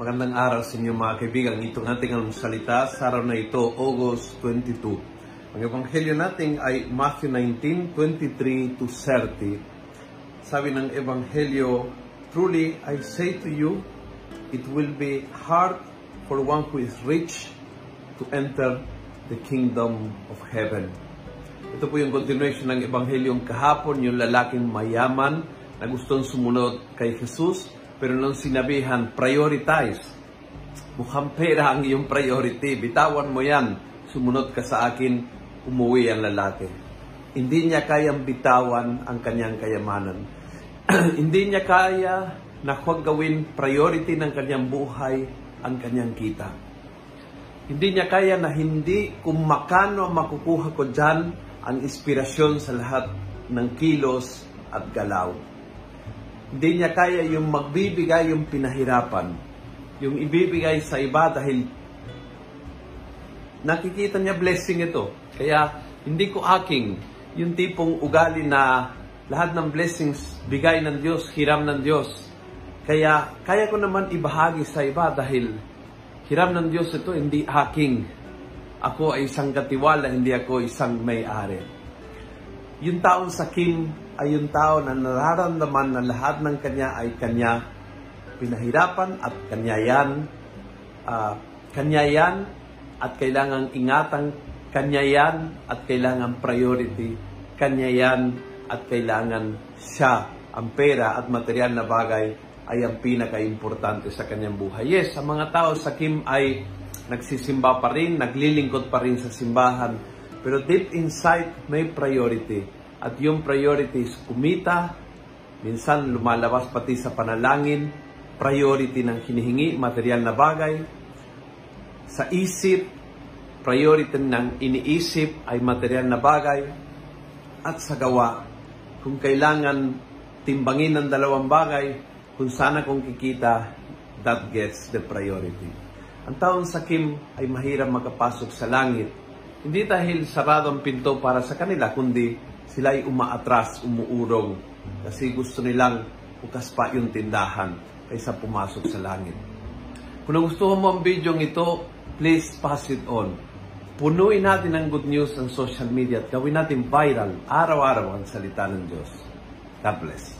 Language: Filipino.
Magandang araw sa inyo mga kaibigan. Itong ating almusalita sa araw na ito, August 22. Ang ebanghelyo natin ay Matthew 19, 23 to 30. Sabi ng ebanghelyo, Truly I say to you, it will be hard for one who is rich to enter the kingdom of heaven. Ito po yung continuation ng ebanghelyong kahapon, yung lalaking mayaman na gustong sumunod kay Jesus pero nung sinabihan, prioritize. Mukhang pera ang iyong priority. Bitawan mo yan. Sumunod ka sa akin, umuwi ang lalaki. Hindi niya kayang bitawan ang kanyang kayamanan. Hindi niya kaya na huwag gawin priority ng kanyang buhay ang kanyang kita. Hindi niya kaya na hindi kung makano makukuha ko dyan ang inspirasyon sa lahat ng kilos at galaw hindi niya kaya yung magbibigay yung pinahirapan. Yung ibibigay sa iba dahil nakikita niya blessing ito. Kaya hindi ko aking yung tipong ugali na lahat ng blessings bigay ng Diyos, hiram ng Diyos. Kaya kaya ko naman ibahagi sa iba dahil hiram ng Diyos ito, hindi aking. Ako ay isang katiwala, hindi ako isang may-ari. Yung taong sakim ay yung tao na nararamdaman na lahat ng kanya ay kanya pinahirapan at kanya yan, uh, kanya yan at kailangang ingatan, kanya yan at kailangan priority, kanya yan at kailangan siya, ang pera at material na bagay ay ang pinaka-importante sa kanyang buhay. Yes, ang mga tao sa Kim ay nagsisimba pa rin, naglilingkod pa rin sa simbahan, pero deep inside may priority at yung priorities kumita, minsan lumalabas pati sa panalangin, priority ng hinihingi, material na bagay. Sa isip, priority ng iniisip ay material na bagay. At sa gawa, kung kailangan timbangin ng dalawang bagay, kung sana kung kikita, that gets the priority. Ang taong sakim ay mahirap makapasok sa langit. Hindi dahil sarado ang pinto para sa kanila, kundi sila ay umaatras, umuurong kasi gusto nilang bukas pa yung tindahan kaysa pumasok sa langit. Kung nagustuhan mo ang video ito, please pass it on. Punuin natin ang good news ng social media at gawin natin viral araw-araw ang salita ng Diyos. God bless.